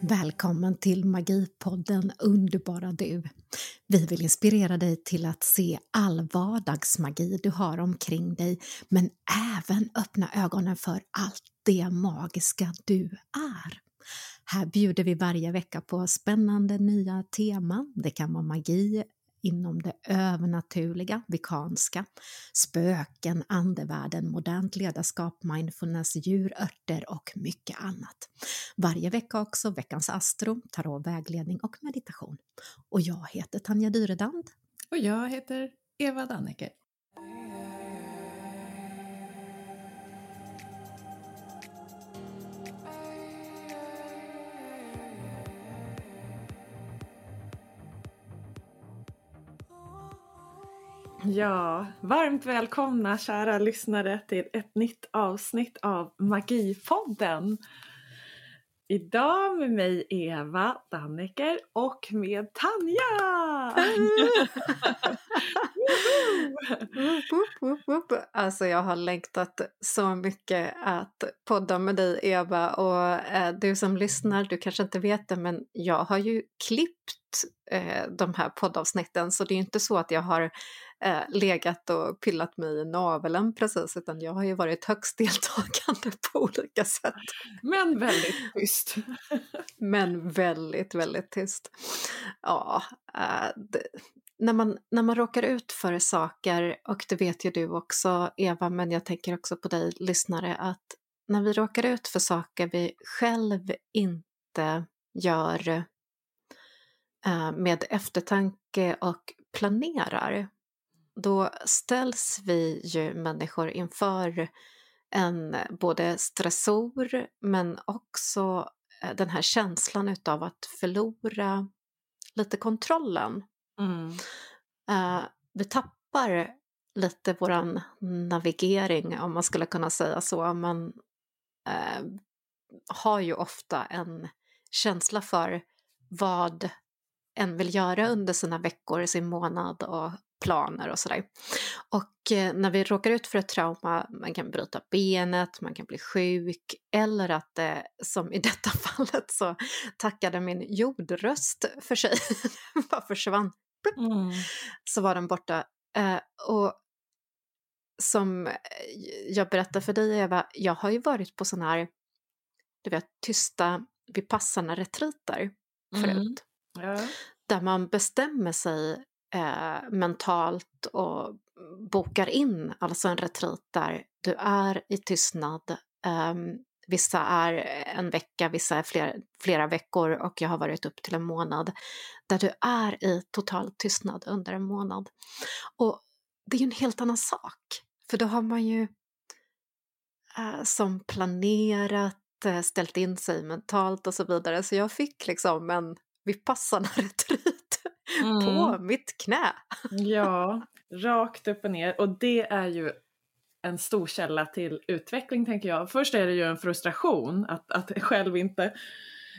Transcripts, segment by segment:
Välkommen till Magipodden Underbara du. Vi vill inspirera dig till att se all vardagsmagi du har omkring dig men även öppna ögonen för allt det magiska du är. Här bjuder vi varje vecka på spännande nya teman. Det kan vara magi, inom det övernaturliga, vikanska, spöken, andevärlden, modernt ledarskap, mindfulness, djur, örter och mycket annat. Varje vecka också veckans astro, tarot, vägledning och meditation. Och jag heter Tanja Dyredand. Och jag heter Eva Danneke. Ja, varmt välkomna kära lyssnare till ett nytt avsnitt av Magipodden. Idag med mig Eva Danneker och med Tanja! alltså jag har längtat så mycket att podda med dig Eva och eh, du som lyssnar, du kanske inte vet det men jag har ju klippt eh, de här poddavsnitten så det är inte så att jag har eh, legat och pillat mig i naveln precis utan jag har ju varit högst deltagande på olika sätt. Men väldigt tyst. Men väldigt, väldigt tyst. Ja, eh, det, när, man, när man råkar ut för saker, och det vet ju du också Eva, men jag tänker också på dig lyssnare, att när vi råkar ut för saker vi själv inte gör eh, med eftertanke och planerar, då ställs vi ju människor inför en både stressor men också eh, den här känslan utav att förlora lite kontrollen. Mm. Uh, vi tappar lite våran navigering om man skulle kunna säga så. Man uh, har ju ofta en känsla för vad en vill göra under sina veckor, sin månad och planer och sådär. Och eh, när vi råkar ut för ett trauma, man kan bryta benet, man kan bli sjuk eller att eh, som i detta fallet så tackade min jordröst för sig, bara försvann. Mm. Så var den borta. Eh, och som jag berättade för dig Eva, jag har ju varit på sådana här, du vet, tysta vipassana retriter förut. Mm. Ja. Där man bestämmer sig eh, mentalt och bokar in alltså en retreat där du är i tystnad. Eh, vissa är en vecka, vissa är flera, flera veckor och jag har varit upp till en månad. Där du är i total tystnad under en månad. Och det är ju en helt annan sak. För då har man ju eh, som planerat, eh, ställt in sig mentalt och så vidare. Så jag fick liksom en vipassana retreat mm. på mitt knä. ja, rakt upp och ner. Och det är ju en stor källa till utveckling tänker jag. Först är det ju en frustration att, att själv inte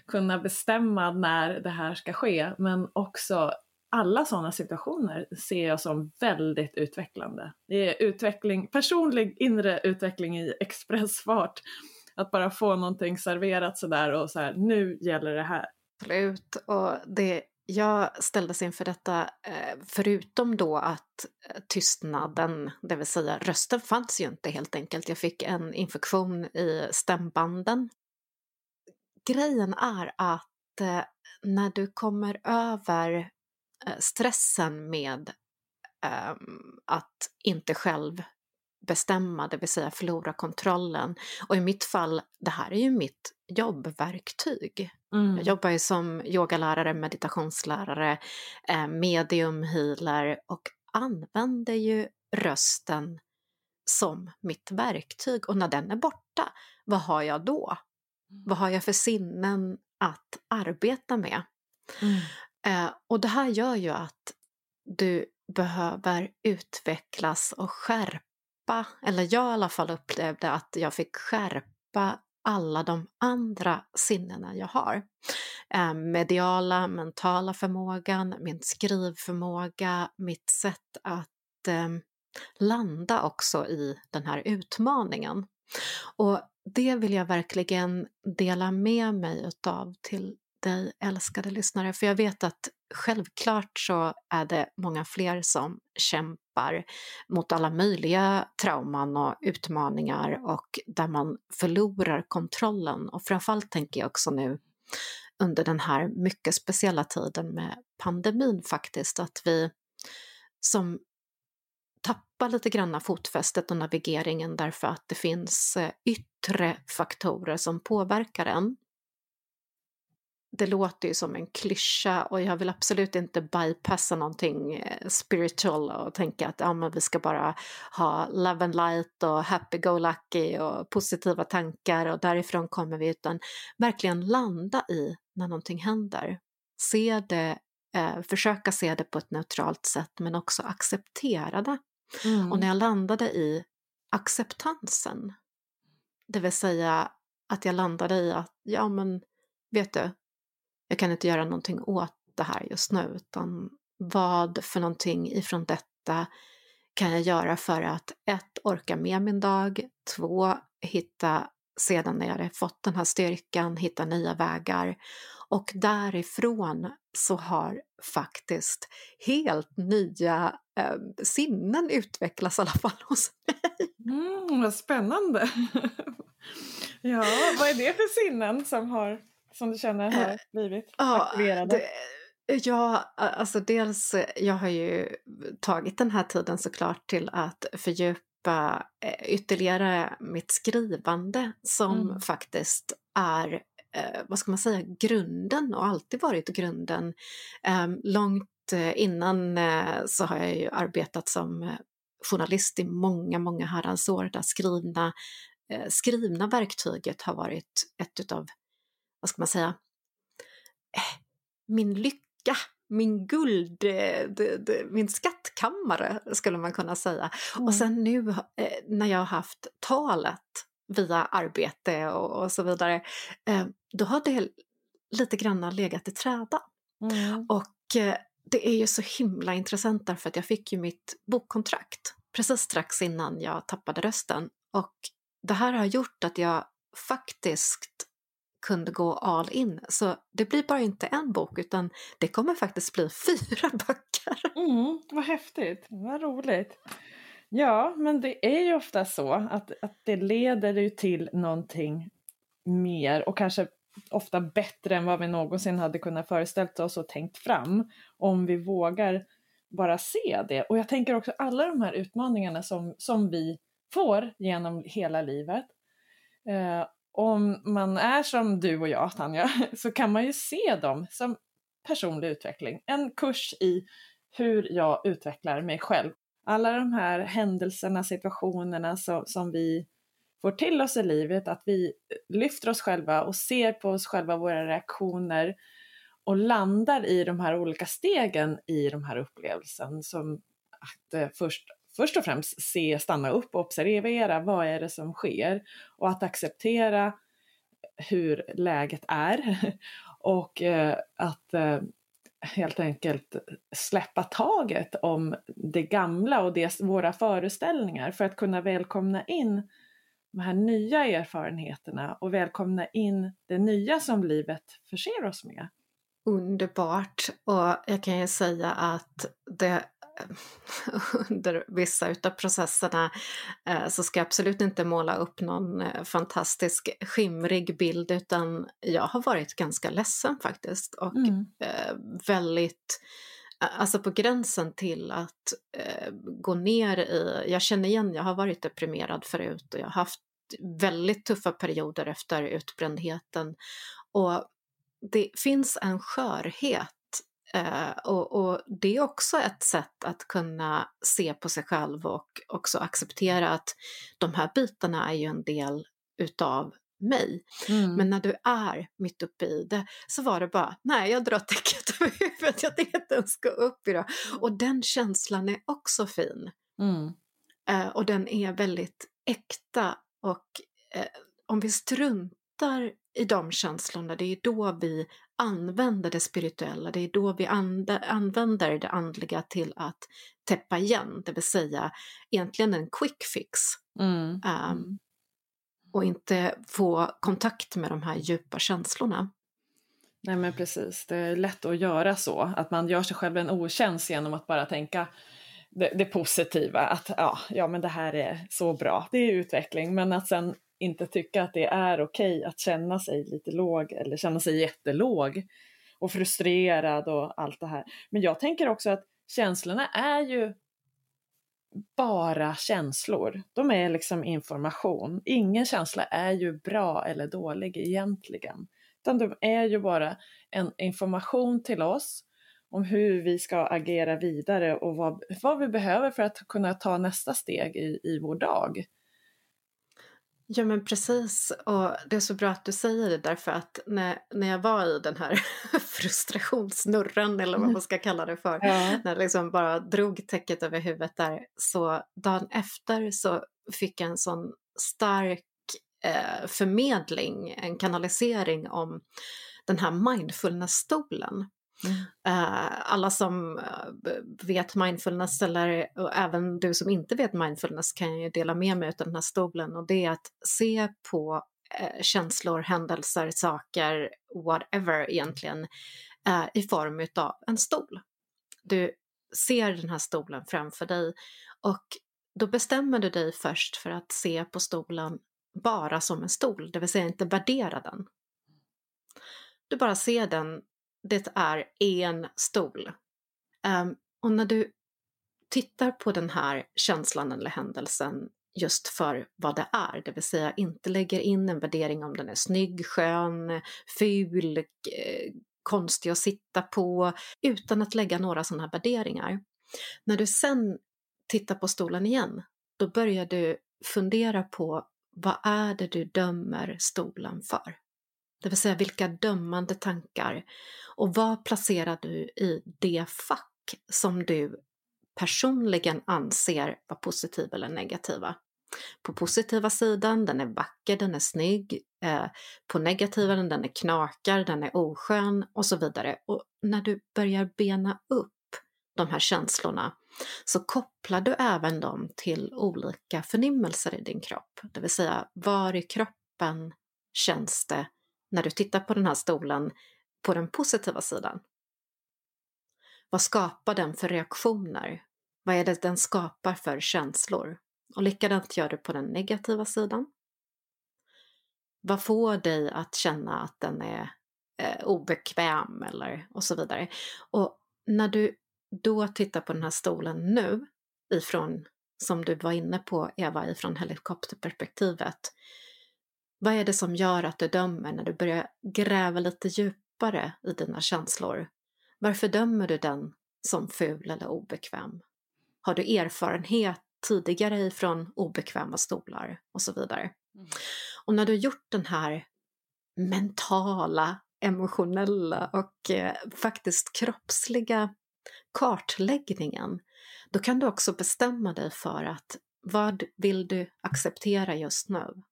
kunna bestämma när det här ska ske. Men också alla sådana situationer ser jag som väldigt utvecklande. Det är utveckling, personlig inre utveckling i expressfart. Att bara få någonting serverat sådär och så här, nu gäller det här. Absolut, och det jag ställdes inför detta, eh, förutom då att eh, tystnaden, det vill säga rösten fanns ju inte helt enkelt. Jag fick en infektion i stämbanden. Grejen är att eh, när du kommer över stressen med ehm, att inte själv bestämma, det vill säga förlora kontrollen. Och i mitt fall, det här är ju mitt jobbverktyg. Mm. Jag jobbar ju som yogalärare, meditationslärare, eh, medium, healer och använder ju rösten som mitt verktyg. Och när den är borta, vad har jag då? Vad har jag för sinnen att arbeta med? Mm. Eh, och det här gör ju att du behöver utvecklas och skärpa, eller jag i alla fall upplevde att jag fick skärpa alla de andra sinnena jag har. Eh, mediala, mentala förmågan, min skrivförmåga, mitt sätt att eh, landa också i den här utmaningen. Och det vill jag verkligen dela med mig utav till dig älskade lyssnare, för jag vet att självklart så är det många fler som kämpar mot alla möjliga trauman och utmaningar och där man förlorar kontrollen. Och framförallt tänker jag också nu under den här mycket speciella tiden med pandemin faktiskt, att vi som tappar lite grann fotfästet och navigeringen därför att det finns eh, yttre faktorer som påverkar en det låter ju som en klyscha och jag vill absolut inte bypassa någonting eh, spiritual och tänka att ja, men vi ska bara ha love and light och happy-go-lucky och positiva tankar och därifrån kommer vi utan verkligen landa i när någonting händer. Se det, eh, försöka se det på ett neutralt sätt men också acceptera det. Mm. Och när jag landade i acceptansen, det vill säga att jag landade i att ja men vet du, jag kan inte göra någonting åt det här just nu, utan vad för någonting ifrån detta kan jag göra för att ett, orka med min dag, två, hitta sedan när jag har fått den här styrkan, hitta nya vägar och därifrån så har faktiskt helt nya eh, sinnen utvecklats i alla fall hos mig. Mm, vad spännande! ja, vad är det för sinnen som har som du känner har blivit aktiverade? Det, ja, alltså dels, jag har ju tagit den här tiden såklart till att fördjupa eh, ytterligare mitt skrivande som mm. faktiskt är eh, vad ska man säga, grunden och alltid varit grunden. Ehm, långt eh, innan så har jag ju arbetat som journalist i många, många herrans år där skrivna, skrivna verktyget har varit ett utav vad ska man säga, eh, min lycka, min guld, eh, min skattkammare skulle man kunna säga. Mm. Och sen nu eh, när jag har haft talet via arbete och, och så vidare, då har det lite grann legat i träda. Mm. Och det är ju så himla intressant därför att jag fick ju mitt bokkontrakt precis strax innan jag tappade rösten. Och det här har gjort att jag faktiskt kunde gå all in. Så det blir bara inte en bok utan det kommer faktiskt bli fyra böcker. Mm, vad häftigt, vad roligt. Ja, men det är ju ofta så att, att det leder ju till någonting mer och kanske ofta bättre än vad vi någonsin hade kunnat föreställt oss och tänkt fram. Om vi vågar bara se det. Och jag tänker också alla de här utmaningarna som, som vi får genom hela livet. Eh, om man är som du och jag, Tanja, så kan man ju se dem som personlig utveckling. En kurs i hur jag utvecklar mig själv. Alla de här händelserna, situationerna som, som vi får till oss i livet, att vi lyfter oss själva och ser på oss själva, våra reaktioner och landar i de här olika stegen i de här upplevelsen som att eh, först först och främst se, stanna upp och observera vad är det som sker och att acceptera hur läget är och eh, att eh, helt enkelt släppa taget om det gamla och det, våra föreställningar för att kunna välkomna in de här nya erfarenheterna och välkomna in det nya som livet förser oss med. Underbart! Och jag kan ju säga att det under vissa utav processerna eh, så ska jag absolut inte måla upp någon eh, fantastisk skimrig bild utan jag har varit ganska ledsen faktiskt och mm. Eh, väldigt Alltså på gränsen till att gå ner i, jag känner igen, jag har varit deprimerad förut och jag har haft väldigt tuffa perioder efter utbrändheten och det finns en skörhet Eh, och, och, det är också ett sätt att kunna se på sig själv och också acceptera att de här bitarna är ju en del utav mig. Mm. Men när du är mitt uppe i det så var det bara, nej jag drar täcket över huvudet, jag tänker inte ens gå upp idag. Och den känslan är också fin. Mm. Eh, och den är väldigt äkta och eh, om vi struntar i de känslorna, det är då vi använder det spirituella, det är då vi använder det andliga till att täppa igen, det vill säga egentligen en quick fix. Mm. Um, och inte få kontakt med de här djupa känslorna. Nej men precis, det är lätt att göra så, att man gör sig själv en otjänst genom att bara tänka det, det, positiva, att ja, ja men det här är så bra, det är utveckling, men att sen inte tycka att det är okej okay att känna sig lite låg eller känna sig jättelåg och frustrerad och allt det här. Men jag tänker också att känslorna är ju bara känslor. De är liksom information. Ingen känsla är ju bra eller dålig egentligen. Utan de är ju bara en information till oss om hur vi ska agera vidare och vad, vad vi behöver för att kunna ta nästa steg i, i vår dag. Ja men precis och det är så bra att du säger det därför att när, när jag var i den här frustrationssnurran eller vad mm. man ska kalla det för, ja. när jag liksom bara drog täcket över huvudet där, så dagen efter så fick jag en sån stark eh, förmedling, en kanalisering om den här mindfulness-stolen. Uh, alla som eh, vet mindfulness eller även du som inte vet mindfulness kan ju dela med mig av den här stolen och det är att se på uh, känslor, händelser, saker, whatever egentligen i form av en stol. Du ser den här stolen framför dig och då bestämmer du dig först för att se på stolen bara som en stol, det vill säga inte värdera den. Du bara ser den det är en stol. Um, och när du tittar på den här känslan eller händelsen just för vad det är, det vill säga inte lägger in en värdering om den är snygg, skön, ful, konstig att sitta på, utan att lägga några sådana här värderingar. När du sen tittar på stolen igen, då börjar du fundera på vad är det du dömer stolen för? Det vill säga vilka dömande tankar och vad placerar du i det fack som du personligen anser vara positiva eller negativa? På positiva sidan, den är vacker, den är snygg. Eh, på negativa, den är knakar, den är oskön och så vidare. Och när du börjar bena upp de här känslorna så kopplar du även dem till olika förnimmelser i din kropp. Det vill säga, var i kroppen känns det när du tittar på den här stolen på den positiva sidan? Vad skapar den för reaktioner? Vad är det den skapar för känslor? Och likadant gör du på den negativa sidan. Vad får dig att känna att den är eh, obekväm eller och så vidare? Och när du då tittar på den här stolen nu ifrån, som du var inne på Eva, ifrån helikopterperspektivet. Vad är det som gör att du dömer när du börjar gräva lite djupare i dina känslor. Varför dömer du den som ful eller obekväm? Har du erfarenhet tidigare ifrån obekväma stolar och så vidare? Mm. Och när du gjort den här mentala, emotionella och eh, faktiskt kroppsliga kartläggningen, då kan du också bestämma dig för att vad vill du acceptera just nu?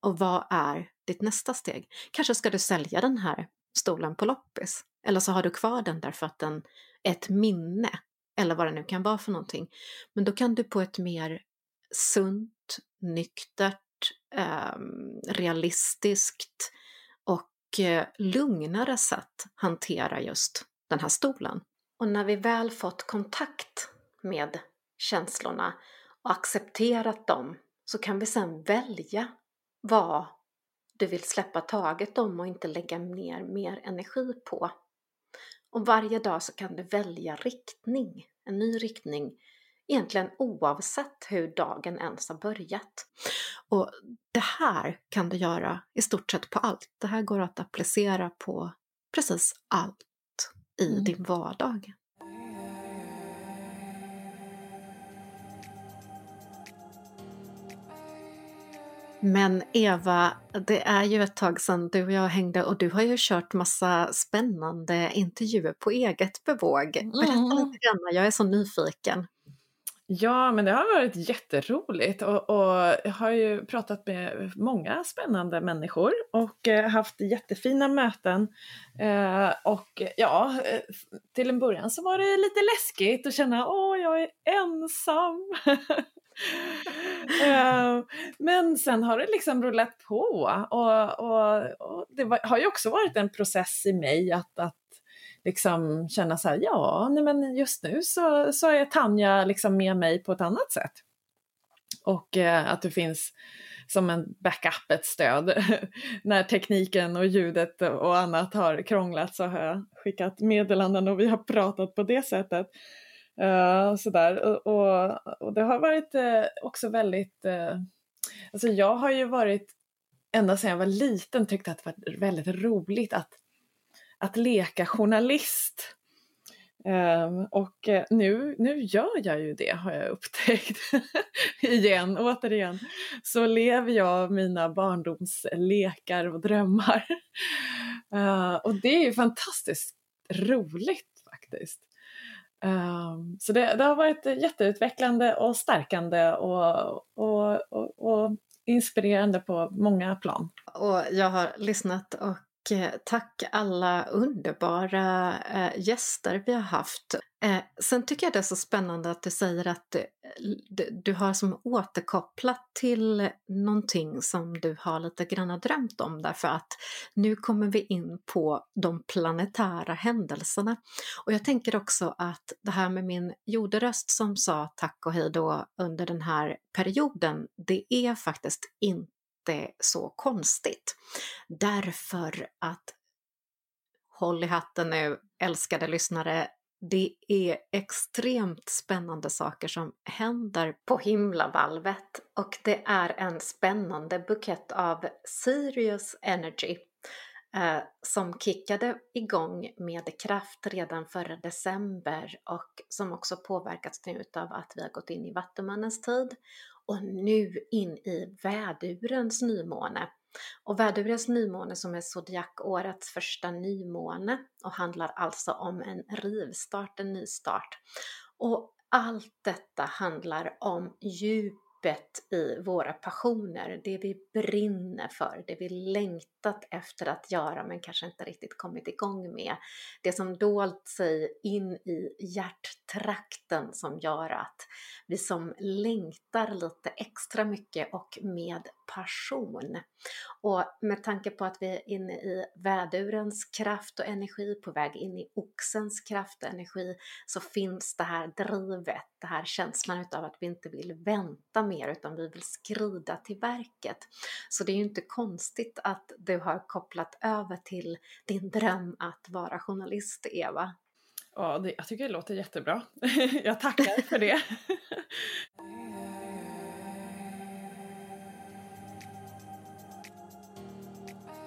Och vad är ditt nästa steg? Kanske ska du sälja den här stolen på loppis. Eller så har du kvar den därför att den är ett minne eller vad det nu kan vara för någonting. Men då kan du på ett mer sunt, nyktert, eh, realistiskt och eh, lugnare sätt hantera just den här stolen. Och när vi väl fått kontakt med känslorna och accepterat dem så kan vi sen välja vad du vill släppa taget om och inte lägga ner mer energi på. Och varje dag så kan du välja riktning, en ny riktning, egentligen oavsett hur dagen ens har börjat. Och det här kan du göra i stort sett på allt. Det här går att applicera på precis allt i mm. din vardag. Men Eva, det är ju ett tag sedan du och jag hängde och du har ju kört massa spännande intervjuer på eget bevåg. Berätta mm. lite grann, jag är så nyfiken. Ja, men det har varit jätteroligt och, och jag har ju pratat med många spännande människor och eh, haft jättefina möten. Eh, och ja, eh, till en början så var det lite läskigt att känna åh, jag är ensam. uh, men sen har det liksom rullat på och, och, och det var, har ju också varit en process i mig att, att liksom känna så här, ja, nej men just nu så, så är Tanja liksom med mig på ett annat sätt. Och uh, att det finns som en backup, ett stöd. När tekniken och ljudet och annat har krånglat så har jag skickat meddelanden och vi har pratat på det sättet. Uh, sådär. Och, och, och, det har varit uh, också väldigt, uh, alltså jag har ju varit ända sedan jag var liten tyckt att det var väldigt roligt att, att leka journalist. Um, och nu, nu gör jag ju det har jag upptäckt. Igen, återigen. Så lever jag mina barndomslekar och drömmar. Uh, och det är ju fantastiskt roligt faktiskt. Um, så det, det, har varit jätteutvecklande och stärkande och, och, och, och inspirerande på många plan. Och jag har lyssnat och Eh, tack alla underbara eh, gäster vi har haft. Eh, sen tycker jag det är så spännande att du säger att du, du har som återkopplat till någonting som du har lite grann drömt om därför att nu kommer vi in på de planetära händelserna. Och jag tänker också att det här med min jorderöst som sa tack och hej då under den här perioden, det är faktiskt inte inte så konstigt. Därför att, håll i hatten nu älskade lyssnare, det är extremt spännande saker som händer på himlavalvet och det är en spännande bukett av Sirius Energy eh, som kickade igång med kraft redan förra december och som också påverkats nu av att vi har gått in i Vattumannens tid och nu in i vädurens nymåne. Och vädurens nymåne som är zodiakårets första nymåne och handlar alltså om en rivstart, en nystart. Och allt detta handlar om djupet i våra passioner, det vi brinner för, det vi längtat efter att göra men kanske inte riktigt kommit igång med. Det som dolt sig in i hjärtat trakten som gör att vi som längtar lite extra mycket och med passion. Och med tanke på att vi är inne i vädurens kraft och energi, på väg in i oxens kraft och energi, så finns det här drivet, det här känslan utav att vi inte vill vänta mer utan vi vill skrida till verket. Så det är ju inte konstigt att du har kopplat över till din dröm att vara journalist, Eva. Ja, det, jag tycker det låter jättebra. jag tackar för det.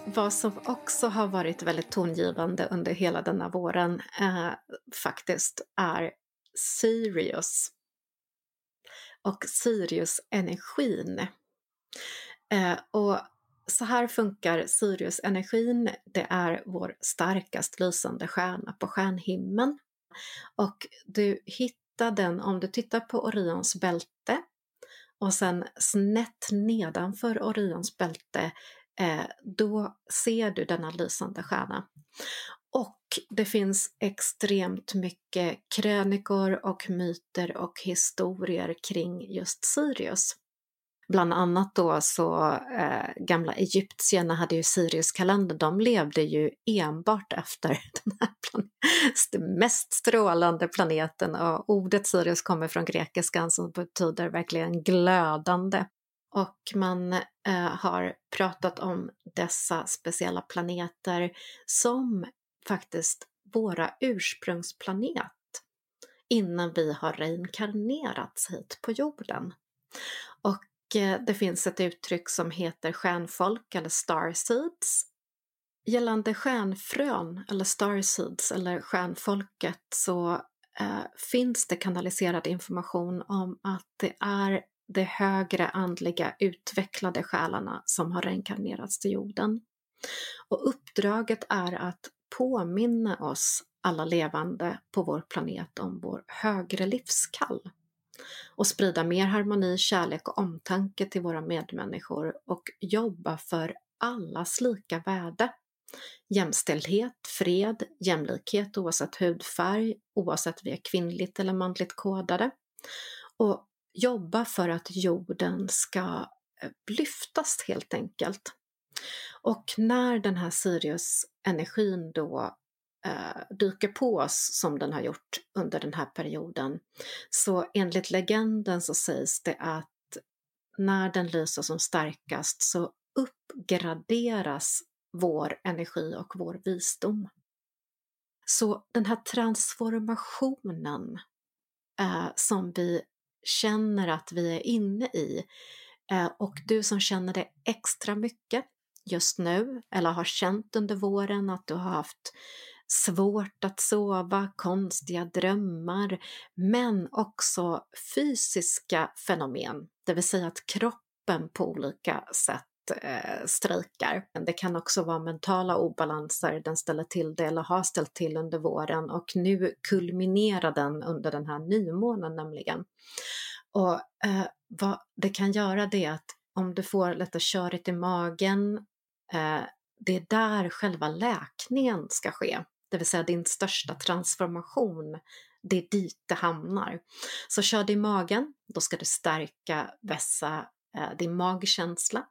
Vad som också har varit väldigt tongivande under hela denna våren eh, faktiskt är Sirius och Sirius-energin. Eh, och så här funkar Sirius-energin. Det är vår starkast lysande stjärna på stjärnhimlen. Och du hittar den om du tittar på Orions bälte och sen snett nedanför Orions bälte eh, då ser du denna lysande stjärna. Och det finns extremt mycket krönikor och myter och historier kring just Sirius. Bland annat då så eh, gamla egyptierna hade ju Siriuskalendern. de levde ju enbart efter den här den mest strålande planeten och ordet Sirius kommer från grekiskan som betyder verkligen glödande. Och man eh, har pratat om dessa speciella planeter som faktiskt våra ursprungsplanet innan vi har reinkarnerats hit på jorden. Och Eh, det finns ett uttryck som heter stjärnfolk eller starseeds. Gällande stjärnfrön eller starseeds eller stjärnfolket så eh, finns det kanaliserad information om att det är de högre andliga utvecklade själarna som har reinkarnerats till jorden. Och uppdraget är att påminna oss alla levande på vår planet om vår högre livskall och sprida mer harmoni, kärlek och omtanke till våra medmänniskor och jobba för allas lika värde. Jämställdhet, fred, jämlikhet oavsett hudfärg, oavsett vi är kvinnligt eller manligt kodade. Och jobba för att jorden ska eh, lyftas helt enkelt. Och när den här Sirius-energin då eh, dyker på oss som den har gjort under den här perioden, så enligt legenden så sägs det att när den lyser som starkast så uppgraderas vår energi och vår visdom. Så den här transformationen eh, som vi känner att vi är inne i eh, och du som känner det extra mycket just nu eller har känt under våren att du har haft svårt att sova, konstiga drömmar, men också fysiska fenomen, det vill säga att kroppen på olika sätt eh, strejkar. Det kan också vara mentala obalanser den ställer till det eller har ställt till under våren och nu kulminerar den under den här nymånen nämligen. Och eh, vad det kan göra det är att om du får lite körigt i magen, eh, det är där själva läkningen ska ske det vill säga din största transformation, det är dit det hamnar. Så kör det i magen, då ska du stärka, vässa eh, din magkänsla.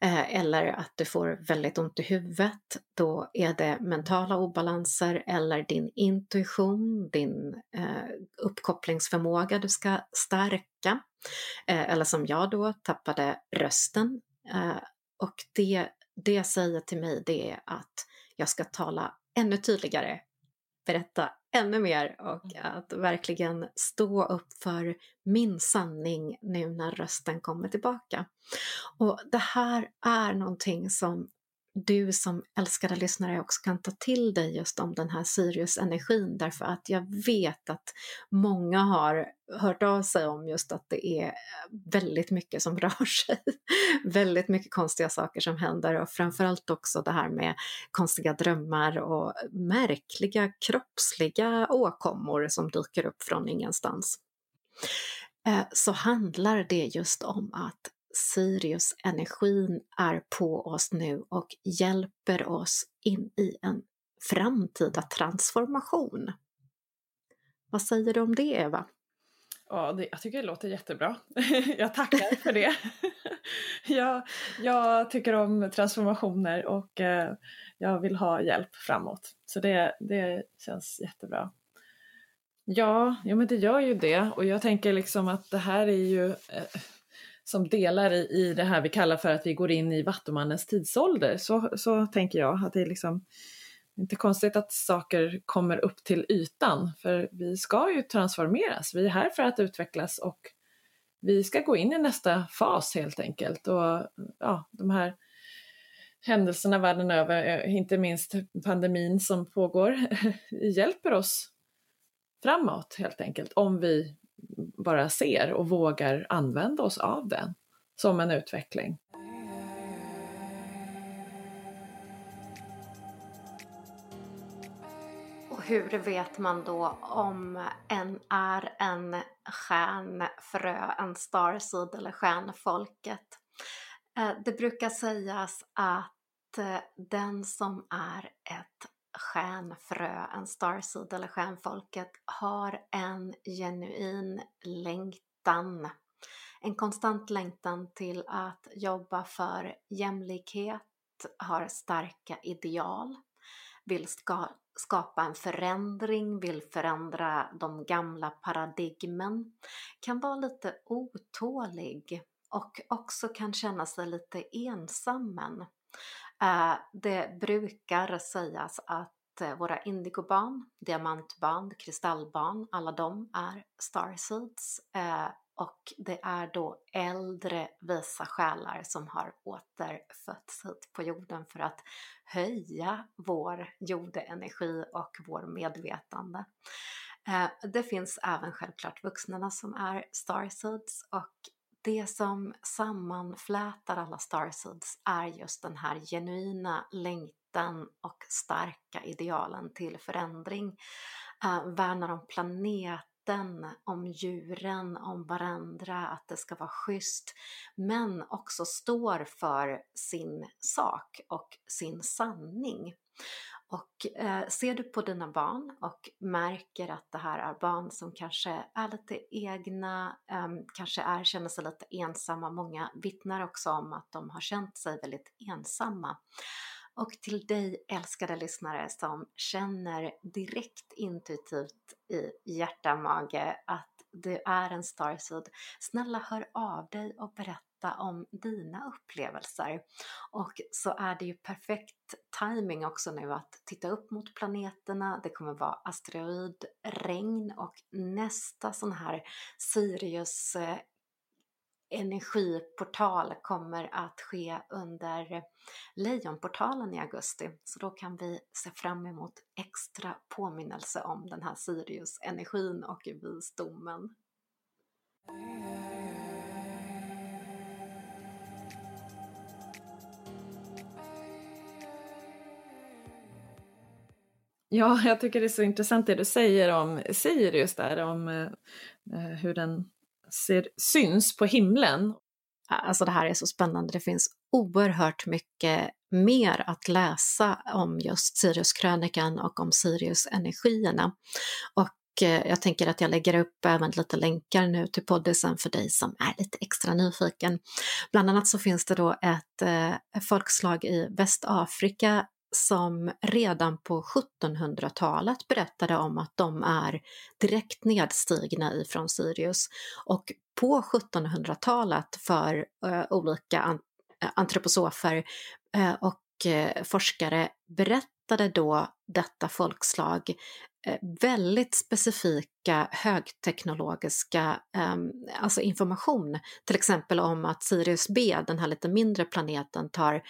Eh, eller att du får väldigt ont i huvudet, då är det mentala obalanser eller din intuition, din eh, uppkopplingsförmåga du ska stärka. Eh, eller som jag då, tappade rösten. Eh, och det, det säger till mig det är att jag ska tala ännu tydligare, berätta ännu mer och mm. att verkligen stå upp för min sanning nu när rösten kommer tillbaka. Och det här är någonting som du som älskade lyssnare också kan ta till dig just om den här Sirius-energin därför att jag vet att många har hört av sig om just att det är eh, väldigt mycket som rör sig. väldigt mycket konstiga saker som händer och framförallt också det här med konstiga drömmar och märkliga kroppsliga åkommor som dyker upp från ingenstans. Eh, så handlar det just om att Sirius-energin är på oss nu och hjälper oss in i en framtida transformation. Vad säger du om det, Eva? Ja, det, jag tycker det låter jättebra. jag tackar för det. jag, jag, tycker om transformationer och eh, jag vill ha hjälp framåt. Så det, det känns jättebra. Ja, ja, men det gör ju det och jag tänker liksom att det här är ju eh, som delar i, i det här vi kallar för att vi går in i Vattumannens tidsålder. Så, så tänker jag att det är liksom inte konstigt att saker kommer upp till ytan för vi ska ju transformeras. Vi är här för att utvecklas och vi ska gå in i nästa fas helt enkelt. Och ja, de här händelserna världen över, eh, inte minst pandemin som pågår, hjälper oss framåt helt enkelt om vi bara ser och vågar använda oss av den som en utveckling. Och hur vet man då om en är en stjärnfrö, en starseed eller stjärnfolket? Eh, det brukar sägas att eh, den som är ett stjärnfrö, en starseed eller stjärnfolket har en genuin längtan. En konstant längtan till att jobba för jämlikhet, har starka ideal, vill ska, skapa en förändring, vill förändra de gamla paradigmen, kan vara lite otålig och också kan känna sig lite ensammen. Eh, det brukar sägas att eh, våra indigobarn, diamantbarn, kristallbarn, alla de är starseeds eh, och det är då äldre visa själar som har återfötts hit på jorden för att höja vår jordenergi och vår medvetande. Det finns även självklart vuxna som är starseeds och det som sammanflätar alla starseeds är just den här genuina längtan och starka idealen till förändring. Uh, värnar om planeten, om djuren, om varandra, att det ska vara schysst, men också står för sin sak och sin sanning. Och eh, ser du på dina barn och märker att det här är barn som kanske är lite egna, eh, kanske är, känner sig lite ensamma. Många vittnar också om att de har känt sig väldigt ensamma. Och till dig älskade lyssnare som känner direkt intuitivt i hjärta mage att du är en starseed, snälla hör av dig och berätta berätta om dina upplevelser. Och så är det ju perfekt timing också nu att titta upp mot planeterna. Det kommer vara asteroidregn och nästa sån här Sirius eh, energiportal kommer att ske under Lejonportalen i augusti. Så då kan vi se fram emot extra påminnelse om den här Sirius-energin och visdomen. Ja, jag tycker det är så intressant det du säger om Sirius där, om eh, eh, hur den ser, syns på himlen. Alltså det här är så spännande, det finns oerhört mycket mer att läsa om just Siriuskrönikan och om Sirius-energierna. Och eh, jag tänker att jag lägger upp även lite länkar nu till poddisen för dig som är lite extra nyfiken. Bland annat så finns det då ett eh, folkslag i Västafrika som redan på 1700-talet berättade om att de är direkt nedstigna ifrån Sirius. Och på 1700-talet för uh, olika an eh, antroposofer uh, och forskare forskare berättade då detta folkslag eh, väldigt specifika högteknologiska eh, alltså information. Till exempel om att Sirius B, den här lite mindre planeten, tar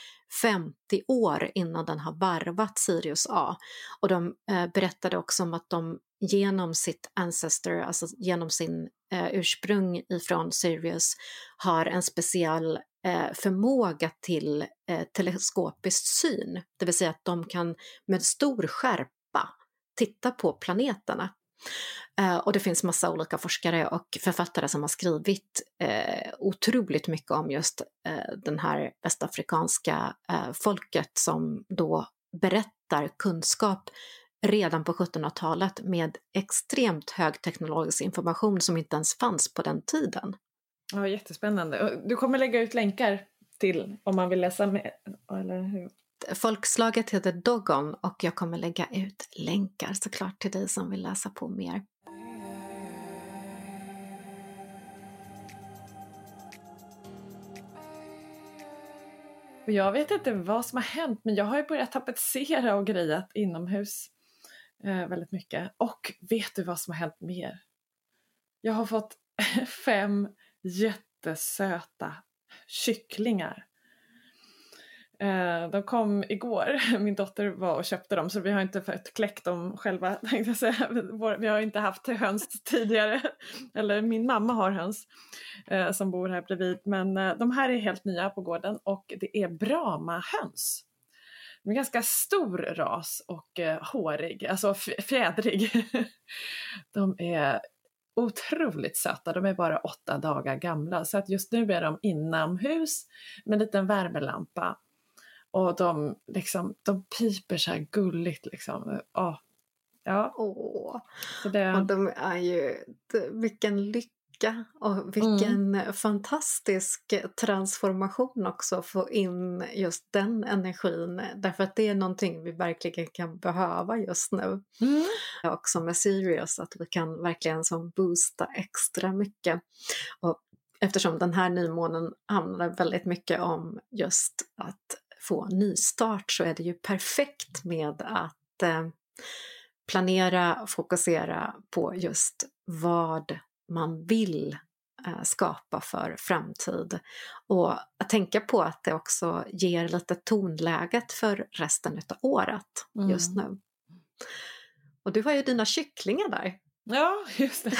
50 år innan den har varvat Sirius A. Och de eh, berättade också om att de genom sitt ancestor, alltså genom sin eh, ursprung ifrån Sirius, har en speciell Eh, förmåga till eh, teleskopisk syn. Det vill säga att de kan med stor skärpa titta på planeterna. Eh, och det finns massa olika forskare och författare som har skrivit otroligt mycket om just uh, den här västafrikanska folket som då berättar kunskap redan på 1700-talet med extremt högteknologisk information som inte ens fanns på den tiden. Ja, jättespännande. Du kommer lägga ut länkar till om man vill läsa mer, eller hur? Folkslaget heter Dogon och jag kommer lägga ut länkar såklart till dig som vill läsa på mer. Jag vet inte vad som har hänt men jag har ju börjat tapetsera och grejat inomhus eh, väldigt mycket. Och vet du vad som har hänt mer? Jag har fått fem jättesöta kycklingar eh, de kom igår, min dotter var och köpte dem så vi har inte fått kläckt dem själva tänkte jag säga. Vi har inte haft höns tidigare, eller min mamma har höns eh, som bor här bredvid men eh, de här är helt nya på gården och det är Brahma-höns. De är ganska stor ras och hårig, alltså fjädrig. de är otroligt söta, de är bara åtta dagar gamla så att just nu är de inomhus med en liten värmelampa och de, liksom, de piper så här gulligt liksom. Oh. Ja. Åh, så det... och de är ju, vilken lycka och vilken mm. fantastisk transformation också att få in just den energin. Därför att det är någonting vi verkligen kan behöva just nu. Mm. Också med Sirius, att vi kan verkligen som boosta extra mycket. Och eftersom den här nymånen handlar väldigt mycket om just att få nystart så är det ju perfekt med att eh, planera, fokusera på just vad man vill eh, skapa för framtid. Och att tänka på att det också ger lite tonläget för resten av året mm. just nu. Och du har ju dina kycklingar där. Ja, just det.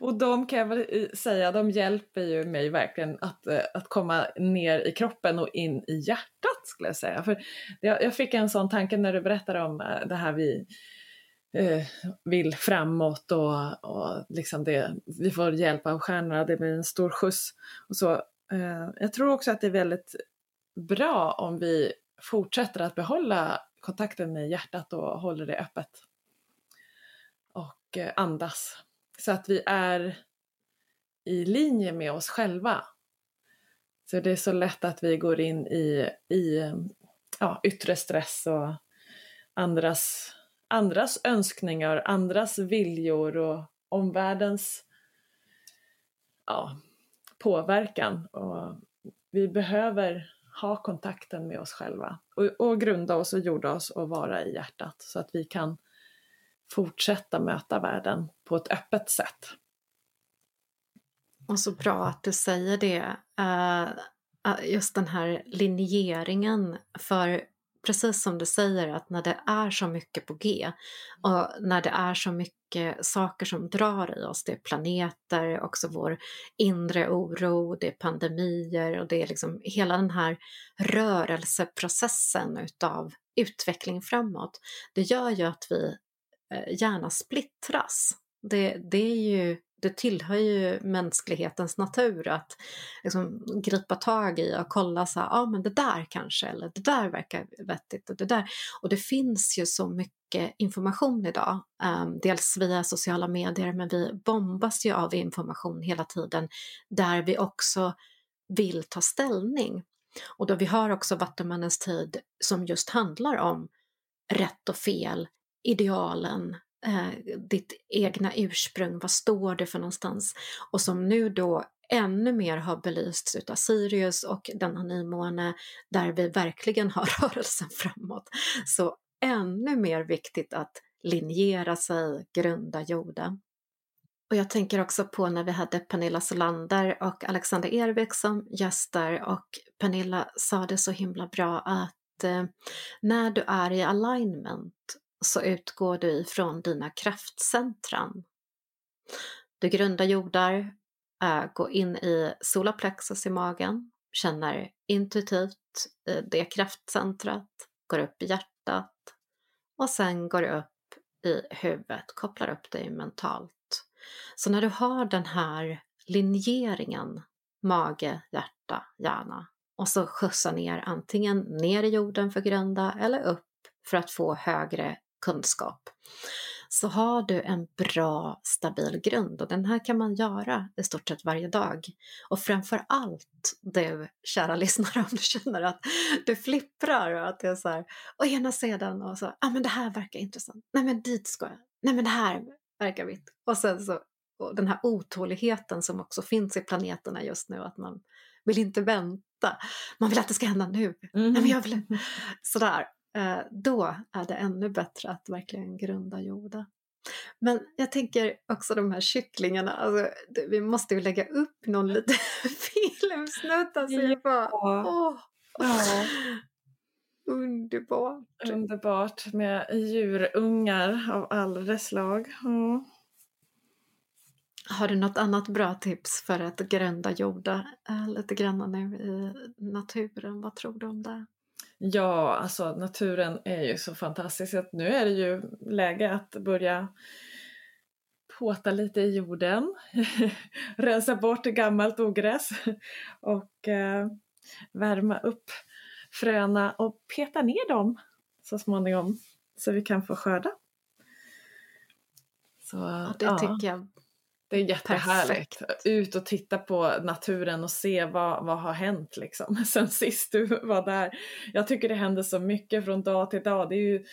och de kan jag väl säga, de hjälper ju mig verkligen att, eh, att komma ner i kroppen och in i hjärtat skulle jag säga. För jag, jag fick en sån tanke när du berättade om eh, det här vi eh, vill framåt och, och liksom det, vi får hjälp av stjärnorna, det blir en stor skjuts och så. Eh, jag tror också att det är väldigt bra om vi fortsätter att behålla kontakten med hjärtat och håller det öppet. Och eh, andas. Så att vi är i linje med oss själva. Så det är så lätt att vi går in i, i ja, yttre stress och andras, andras önskningar, andras viljor och omvärldens ja, påverkan. Och vi behöver ha kontakten med oss själva och, och grunda oss och jorda oss och vara i hjärtat så att vi kan fortsätta möta världen på ett öppet sätt. Och så bra att du säger det. Uh, just den här linjeringen. För precis som du säger att när det är så mycket på G och när det är så mycket saker som drar i oss, det är planeter, också vår inre oro, det är pandemier och det är liksom hela den här rörelseprocessen utav utveckling framåt. Det gör ju att vi eh, gärna splittras. Det, det är ju det tillhör ju mänsklighetens natur att liksom gripa tag i och kolla så här, ja ah, men det där kanske, eller det där verkar vettigt och det där. Och det finns ju så mycket information idag, um, dels via sociala medier men vi bombas ju av information hela tiden där vi också vill ta ställning. Och då vi har också Vattumannens tid som just handlar om rätt och fel, idealen, eh, ditt egna ursprung, vad står det för någonstans? Och som nu då ännu mer har belysts utav Sirius och denna nymåne där vi verkligen har rörelsen framåt. Så ännu mer viktigt att linjera sig, grunda jorden. Och jag tänker också på när vi hade Pernilla Solander och Alexander Ervik som gäster och Pernilla sa det så himla bra att eh, när du är i alignment så utgår du ifrån dina kraftcentran. Du grundar jordar, eh, går in i solaplexus i magen, känner intuitivt eh, det kraftcentrat, går upp i hjärtat och sen går du upp i huvudet, kopplar upp dig mentalt. Så när du har den här linjeringen mage, hjärta, hjärna och så skjutsar ner antingen ner i jorden för grunda eller upp för att få högre kunskap. Så har du en bra stabil grund och den här kan man göra i stort sett varje dag. Och framför allt du kära lyssnare om du känner att du flipprar och att det är så här å ena sidan och så, ja ah, men det här verkar intressant, nej men dit ska jag, nej men det här verkar vitt och sen så och den här otåligheten som också finns i planeterna just nu att man vill inte vänta, man vill att det ska hända nu, mm. nej men jag vill, sådär. Eh, då är det ännu bättre att verkligen grunda jorda. Men jag tänker också de här kycklingarna, alltså, vi måste ju lägga upp någon liten filmsnutt. Alltså, ja. bara, åh, ja. Underbart! Underbart med djurungar av alla slag. Mm. Har du något annat bra tips för att grunda jorda äh, lite grann nu i naturen? Vad tror du om det? Ja, alltså naturen är ju så fantastisk att nu är det ju läge att börja påta lite i jorden, rensa bort gammalt ogräs och eh, värma upp fröna och peta ner dem så småningom så vi kan få skörda. Så, ja, det ja. tycker jag det är jättehärligt. Perfekt. Ut och titta på naturen och se vad, vad har hänt liksom sen sist du var där. Jag tycker det händer så mycket från dag till dag. Det är ju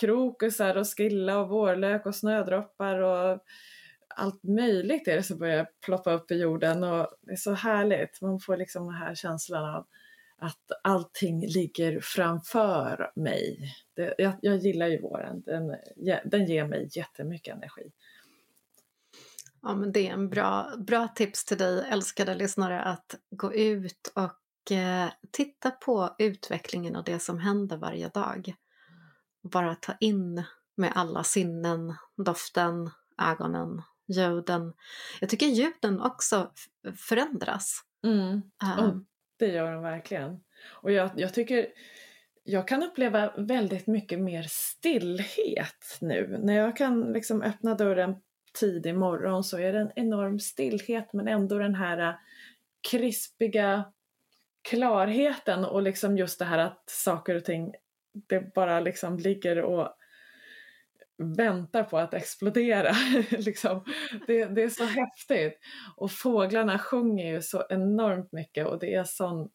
krokusar och skilla och vårlök och snödroppar och allt möjligt är det som börjar ploppa upp i jorden och det är så härligt. Man får liksom den här känslan av att allting ligger framför mig. Det, jag, jag gillar ju våren, den, den ger mig jättemycket energi. Ja, men det är en bra, bra tips till dig, älskade lyssnare, att gå ut och eh, titta på utvecklingen och det som händer varje dag. Bara ta in med alla sinnen, doften, ögonen, ljuden. Jag tycker ljuden också förändras. Mm. Uh. det gör de verkligen. Och jag, jag tycker jag kan uppleva väldigt mycket mer stillhet nu. När jag kan liksom öppna dörren tidig morgon så är det en enorm stillhet men ändå den här äh, krispiga klarheten och liksom just det här att saker och ting det bara liksom ligger och väntar på att explodera. liksom. det, det, är så häftigt. Och fåglarna sjunger ju så enormt mycket och det är sån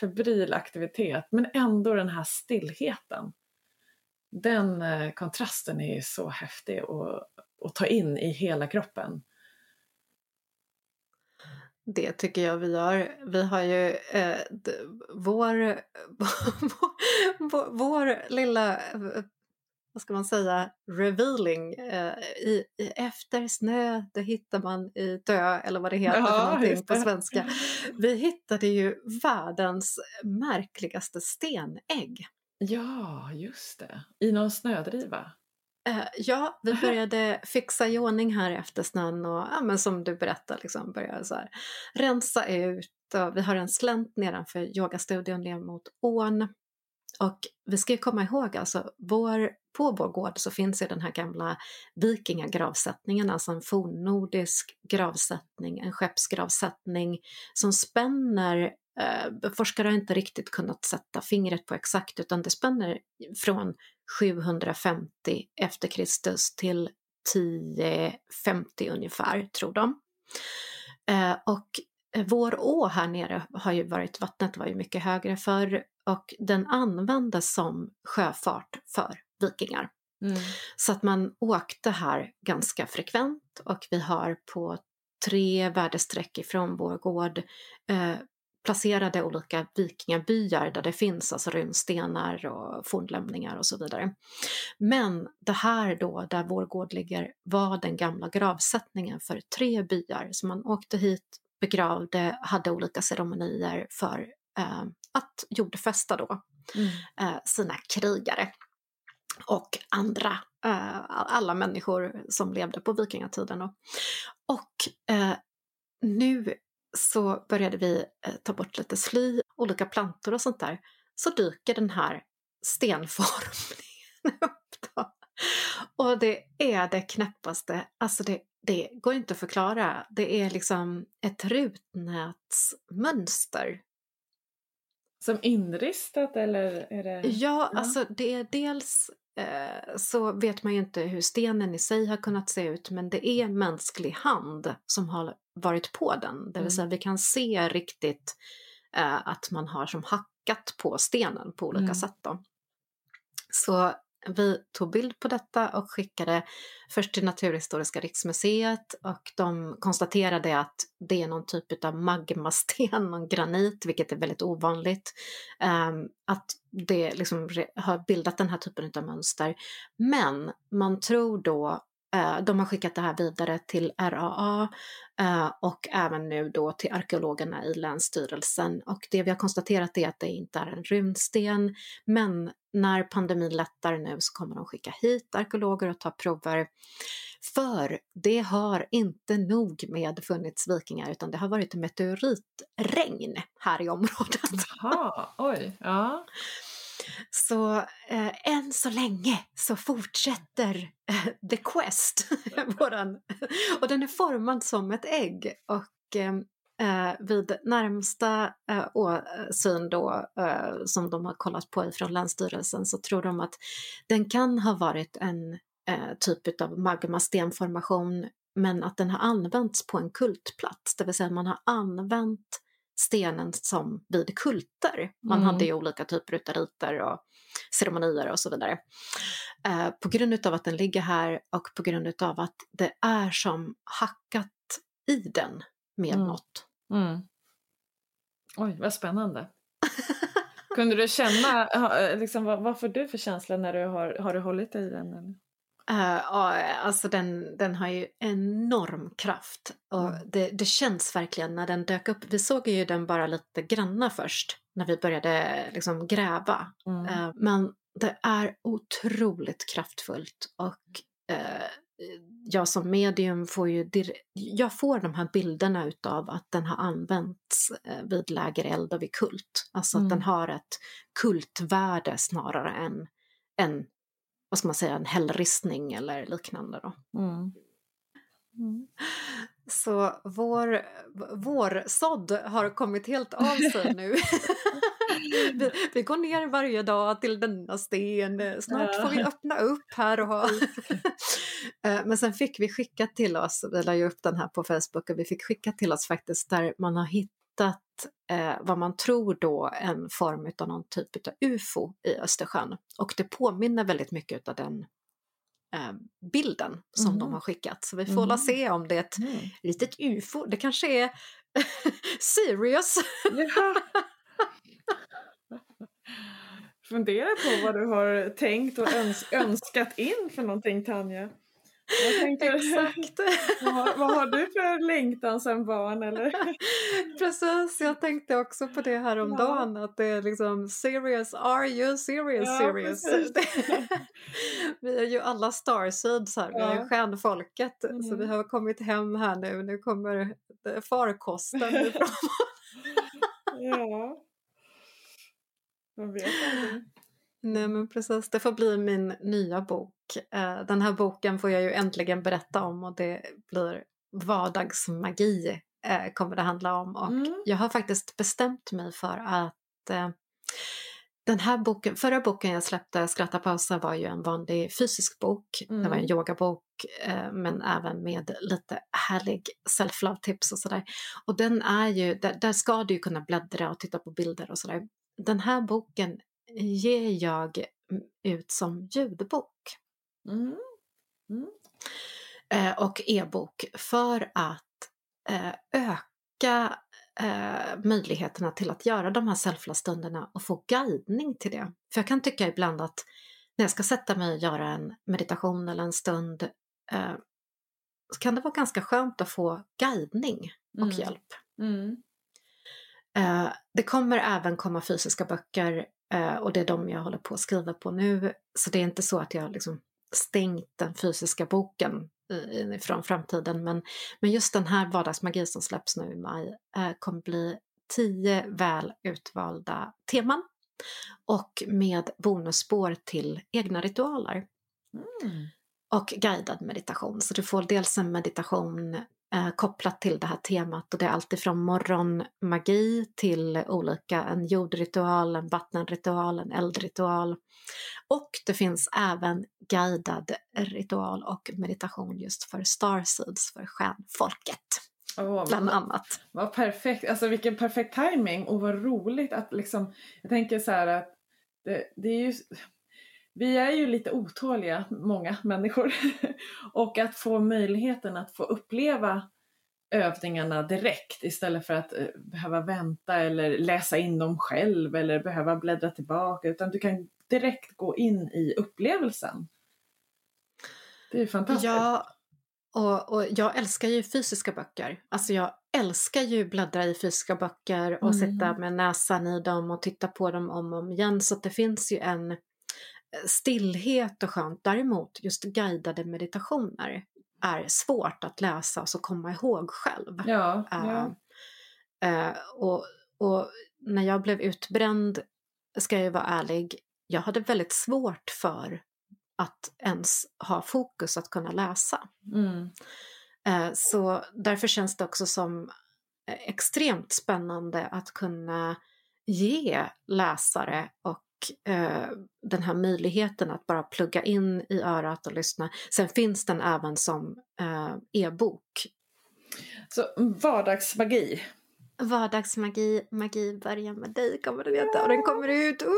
febril aktivitet men ändå den här stillheten. Den äh, kontrasten är ju så häftig och att ta in i hela kroppen. Det tycker jag vi gör. Vi har ju eh, vår, vår, vår lilla vad ska man säga, revealing. Eh, i, i, efter snö, det hittar man i dö eller vad det heter ja, för någonting på svenska. Vi hittade ju världens märkligaste stenägg. Ja, just det. I någon snödriva? Eh, ja, vi började fixa i ordning här efter snön och ja, men som du berättade, liksom, började så här, rensa ut. Och vi har en slänt nedanför yogastudion ner mot ån. Och vi ska ju komma ihåg, alltså, vår, på vår gård så finns ju den här gamla vikingagravsättningen, alltså en fornnordisk gravsättning, en skeppsgravsättning som spänner forskare har inte riktigt kunnat sätta fingret på exakt utan det spänner från 750 efter Kristus till 1050 ungefär, tror de. Eh, och vår å här nere har ju varit, vattnet var ju mycket högre förr och den användes som sjöfart för vikingar. Mm. Så att man åkte här ganska frekvent och vi har på tre väderstreck ifrån vår gård eh, placerade olika vikingabyar där det finns alltså runstenar och fornlämningar och så vidare. Men det här då, där vår gård ligger, var den gamla gravsättningen för tre byar. Så man åkte hit, begravde, hade olika ceremonier för eh, att jordfästa då mm. eh, sina krigare och andra, eh, alla människor som levde på vikingatiden. Och eh, nu så började vi eh, ta bort lite sly, olika plantor och sånt där, så dyker den här stenformningen upp. Då. Och det är det knäppaste, alltså det, det går inte att förklara. Det är liksom ett rutnätsmönster. Som inristat eller är det? Ja, ja. alltså det är dels så vet man ju inte hur stenen i sig har kunnat se ut men det är mänsklig hand som har varit på den. Det vill mm. säga vi kan se riktigt eh, att man har som hackat på stenen på olika mm. sätt. Då. Så vi tog bild på detta och skickade först till Naturhistoriska riksmuseet och de konstaterade att det är någon typ av magmasten, någon granit, vilket är väldigt ovanligt. Ehm, att det liksom har bildat den här typen av mönster. Men man tror då eh, de har skickat det här vidare till RAA eh, och även nu då till arkeologerna i Länsstyrelsen. Och det vi har konstaterat är att det inte är en runsten, men när pandemin lättar nu så kommer de skicka hit arkeologer och ta prover. För det har inte nog med funnits vikingar utan det har varit meteoritregn här i området. Jaha, oj, ja. Så eh, än så länge så fortsätter eh, The Quest, våran, och den är formad som ett ägg och eh, eh, vid närmsta eh, åsyn då, eh, som de har kollat på ifrån Länsstyrelsen så tror de att den kan ha varit en eh, typ av magmastenformation men att den har använts på en kultplats, det vill säga man har använt stenen som vid kulter. Man mm. hade ju olika typer av riter och ceremonier och så vidare. Eh, på grund av att den ligger här och på grund av att det är som hackat i den med mm. något. Mm. Oj, vad spännande. Kunde du känna, liksom, vad, vad får du för känsla när du har, har du hållit i den? Eller? Uh, alltså den, den har ju enorm kraft och mm. det, det känns verkligen när den dök upp. Vi såg ju den bara lite granna först när vi började liksom gräva. Mm. Uh, men det är otroligt kraftfullt och uh, jag som medium får ju jag får de här bilderna utav att den har använts eh, vid lägereld och vid kult. Alltså mm. att den mm. har ett kultvärde snarare än en, vad ska man säga, en hällristning eller liknande. Då. Mm. Mm. Så vår, vår sådd har kommit helt av sig nu. vi, vi, går ner varje dag till denna sten. Snart får vi öppna upp här. Och ha. Eh, men sen fick vi skickat till oss, vi la ju upp den här på Facebook, och vi fick skickat till oss faktiskt där man har hittat eh, vad man tror då en form av någon typ av UFO i Östersjön. Och det påminner väldigt mycket av den bilden som mm. de har skickat. Så vi får mm. se om det är ett mm. litet UFO. Det kanske är Sirius. Fundera på vad du har tänkt och öns önskat in för någonting Tanja. Tänker, Exakt. vad, vad, har du för längtan sen barn? Eller? Precis, jag tänkte också på det här om ja. dagen att det är liksom serious, are you serious, ja, serious? vi är ju alla starseeds här, vi är stjärnfolket mm. så vi har kommit hem här nu, nu kommer farkosten ifrån. ja. Man vet aldrig. Nej men precis, det får bli min nya bok. Eh, den här boken får jag ju äntligen berätta om och det blir vardagsmagi eh, kommer det handla om. Och mm. jag har faktiskt bestämt mig för att eh, den här boken, förra boken jag släppte, Skratta pausa, var ju en vanlig fysisk bok. Mm. Det var en mm. yogabok men även med lite härlig self-love tips och sådär. Och den är ju, där, där, ska du ju kunna bläddra och titta på bilder och sådär. Den här boken ger jag ut som ljudbok. Mm. Mm. Eh, och e-bok för att eh, öka eh, möjligheterna till att göra de här selfless-stunderna och få guidning till det. För jag kan tycka ibland att när jag ska sätta mig och göra en meditation eller en stund eh, så kan det vara ganska skönt att få guidning och mm. hjälp. Eh, det kommer även komma fysiska böcker Eh, och det är de jag håller på att skriva på nu. Så det är inte så att jag liksom stängt den fysiska boken från framtiden. Men, men just den här vardagsmagi som släpps nu i maj eh, kommer bli tio väl utvalda teman och med bonusspår till egna ritualer. Mm. Och guidad meditation. Så du får dels en meditation eh, kopplat till det här temat och det är alltifrån morgonmagi till olika, en jordritual, en vattenritual, en eldritual. Och det finns även guidad ritual och meditation just för starseeds, för stjärnfolket. Oh, bland annat. Vad perfekt, alltså vilken perfekt timing och vad roligt att liksom, jag tänker så här att det, det är ju vi är ju lite otåliga, många människor. och att få möjligheten att få uppleva övningarna direkt istället för att eh, behöva vänta eller läsa in dem själv eller behöva bläddra tillbaka utan du kan direkt gå in i upplevelsen. Det är fantastiskt. Ja, och, och jag älskar ju fysiska böcker. Alltså jag älskar ju bläddra i fysiska böcker och mm. sitta med näsan i dem och titta på dem om och om igen så det finns ju en stillhet och skönt. Däremot just guidade meditationer är svårt att läsa och så komma ihåg själv. Ja, ja. Uh, och, och, när jag blev utbränd, ska jag vara ärlig, jag hade väldigt svårt för att ens ha fokus att kunna läsa. Mm. Uh, så därför känns det också som extremt spännande att kunna ge läsare och eh, den här möjligheten att bara plugga in i örat och lyssna. Sen finns den även som eh, e-bok. Så vardagsmagi? Vardagsmagi, magi börjar med dig kommer den heta och den kommer ut, uh,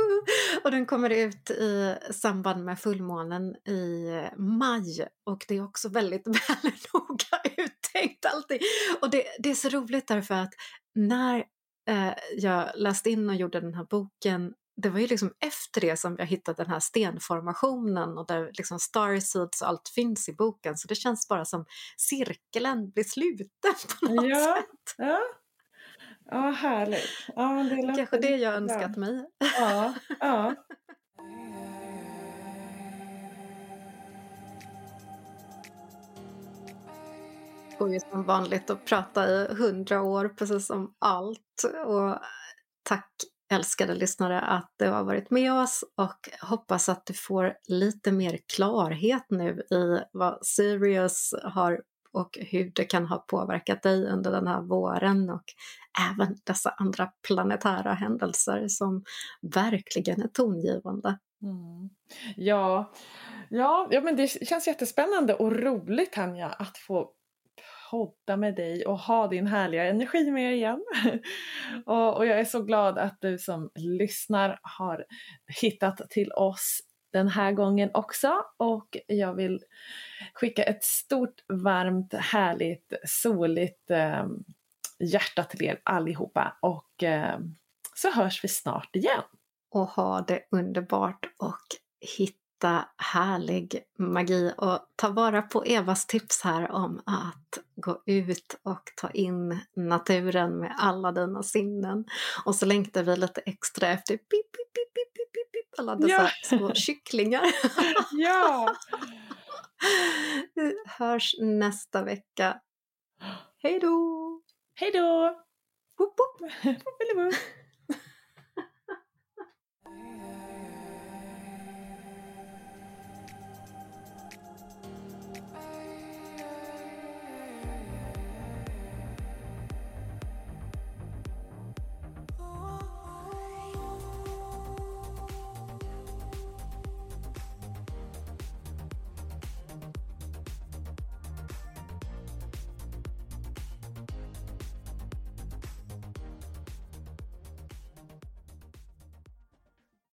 och den kommer ut i samband med fullmånen i maj och det är också väldigt väl noga uttänkt allting. Och det, det är så roligt därför att när eh, jag läste in och gjorde den här boken det var ju liksom efter det som jag hittade den här stenformationen och där liksom starseeds och allt finns i boken så det känns bara som cirkeln blir sluten på något ja, sätt. Ja, ja härligt. Ja, det Kanske det jag önskat mig. Ja, ja. går ju som vanligt att prata i hundra år precis som allt och tack älskade lyssnare att du har varit med oss och hoppas att du får lite mer klarhet nu i vad Sirius har och hur det kan ha påverkat dig under den här våren och även dessa andra planetära händelser som verkligen är tongivande. Mm. Ja, ja, ja, men det känns jättespännande och roligt Tanja att få podda med dig och ha din härliga energi med igen. och, och jag är så glad att du som lyssnar har hittat till oss den här gången också och jag vill skicka ett stort, varmt, härligt, soligt eh, hjärta till er allihopa och eh, så hörs vi snart igen. Och ha det underbart och hitta härlig magi och ta vara på Evas tips här om att gå ut och ta in naturen med alla dina sinnen. Och så längtar vi lite extra efter pip, pip, pip, pip, pip, pip, alla dessa ja. små kycklingar. ja! Vi hörs nästa vecka. Hej då! Hej då!